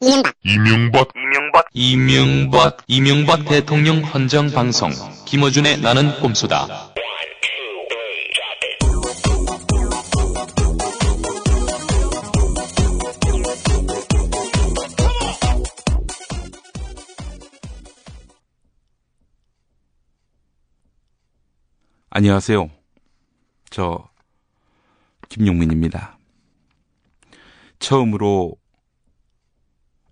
이명박, 이명박, 이명박, 이명박, 이명박 대통령 헌정 방송. 김어준의 나는 꼼수다. 안녕하세요. 저 김용민입니다. 처음으로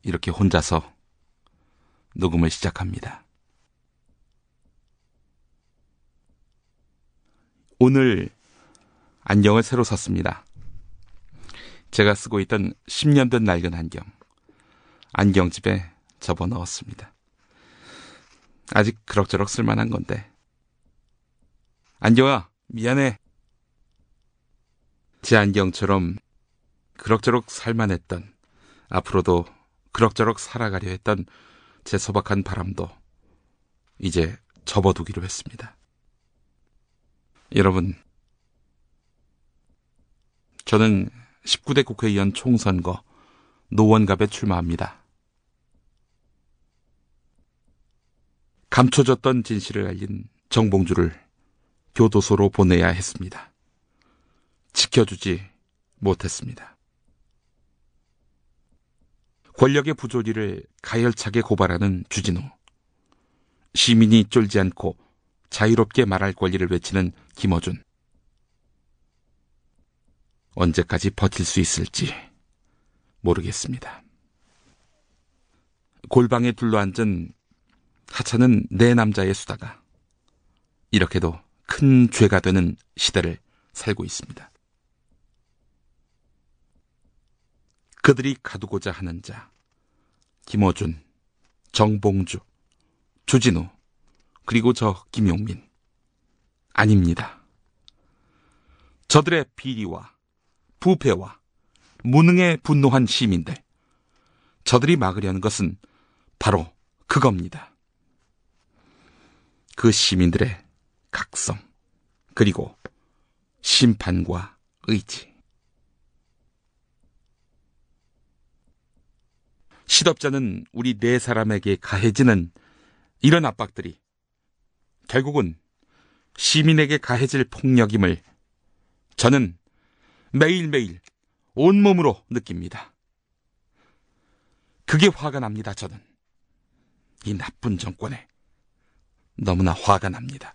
이렇게 혼자서 녹음을 시작합니다. 오늘 안경을 새로 샀습니다. 제가 쓰고 있던 10년 된 낡은 안경. 안경집에 접어 넣었습니다. 아직 그럭저럭 쓸만한 건데. 안경아, 미안해. 제 안경처럼 그럭저럭 살만했던, 앞으로도 그럭저럭 살아가려 했던 제 소박한 바람도 이제 접어두기로 했습니다. 여러분, 저는 19대 국회의원 총선거 노원갑에 출마합니다. 감춰졌던 진실을 알린 정봉주를 교도소로 보내야 했습니다. 지켜주지 못했습니다. 권력의 부조리를 가열차게 고발하는 주진우. 시민이 쫄지 않고 자유롭게 말할 권리를 외치는 김어준. 언제까지 버틸 수 있을지 모르겠습니다. 골방에 둘러앉은 하찮은 내 남자의 수다가 이렇게도 큰 죄가 되는 시대를 살고 있습니다. 그들이 가두고자 하는 자, 김어준, 정봉주, 주진우, 그리고 저 김용민. 아닙니다. 저들의 비리와 부패와 무능에 분노한 시민들. 저들이 막으려는 것은 바로 그겁니다. 그 시민들의 각성, 그리고 심판과 의지. 시덥잖은 우리 네 사람에게 가해지는 이런 압박들이 결국은 시민에게 가해질 폭력임을 저는 매일매일 온몸으로 느낍니다. 그게 화가 납니다, 저는. 이 나쁜 정권에 너무나 화가 납니다.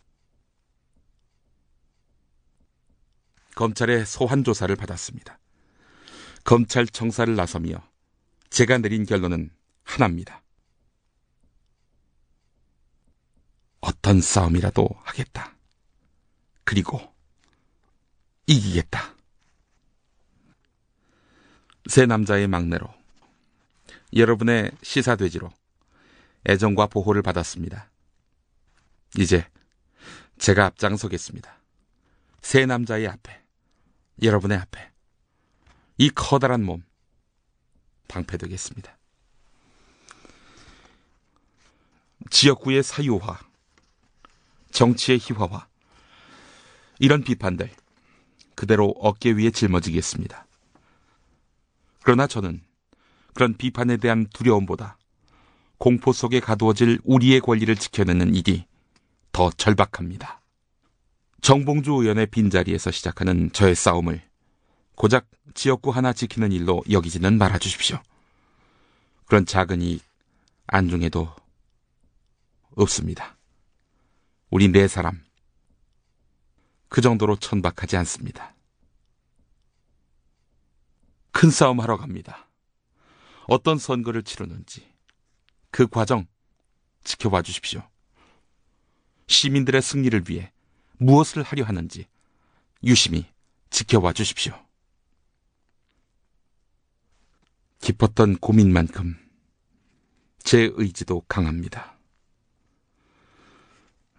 검찰의 소환 조사를 받았습니다. 검찰 청사를 나서며 제가 내린 결론은 하나입니다. 어떤 싸움이라도 하겠다. 그리고 이기겠다. 새 남자의 막내로 여러분의 시사돼지로 애정과 보호를 받았습니다. 이제 제가 앞장서겠습니다. 새 남자의 앞에, 여러분의 앞에, 이 커다란 몸, 방패되겠습니다. 지역구의 사유화, 정치의 희화화, 이런 비판들 그대로 어깨 위에 짊어지겠습니다. 그러나 저는 그런 비판에 대한 두려움보다 공포 속에 가두어질 우리의 권리를 지켜내는 일이 더 절박합니다. 정봉주 의원의 빈자리에서 시작하는 저의 싸움을 고작 지역구 하나 지키는 일로 여기지는 말아 주십시오. 그런 작은 이익 안중에도 없습니다. 우리 네 사람 그 정도로 천박하지 않습니다. 큰 싸움 하러 갑니다. 어떤 선거를 치르는지 그 과정 지켜봐 주십시오. 시민들의 승리를 위해 무엇을 하려 하는지 유심히 지켜봐 주십시오. 깊었던 고민만큼 제 의지도 강합니다.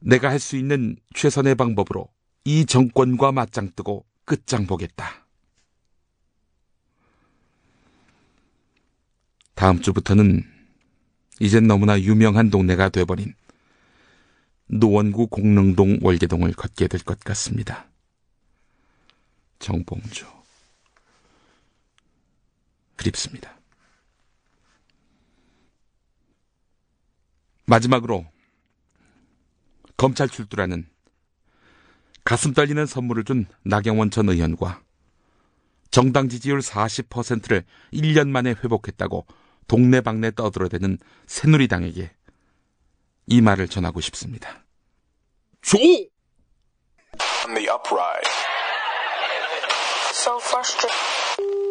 내가 할 수 있는 최선의 방법으로 이 정권과 맞짱 뜨고 끝장 보겠다. 다음 주부터는 이젠 너무나 유명한 동네가 돼버린 노원구 공릉동 월계동을 걷게 될 것 같습니다. 정봉주. 그립습니다. 마지막으로 검찰 출두라는 가슴 떨리는 선물을 준 나경원 전 의원과 정당 지지율 40%를 1년 만에 회복했다고 동네방네 떠들어대는 새누리당에게 이 말을 전하고 싶습니다. 조! on the uprising. so frustrated.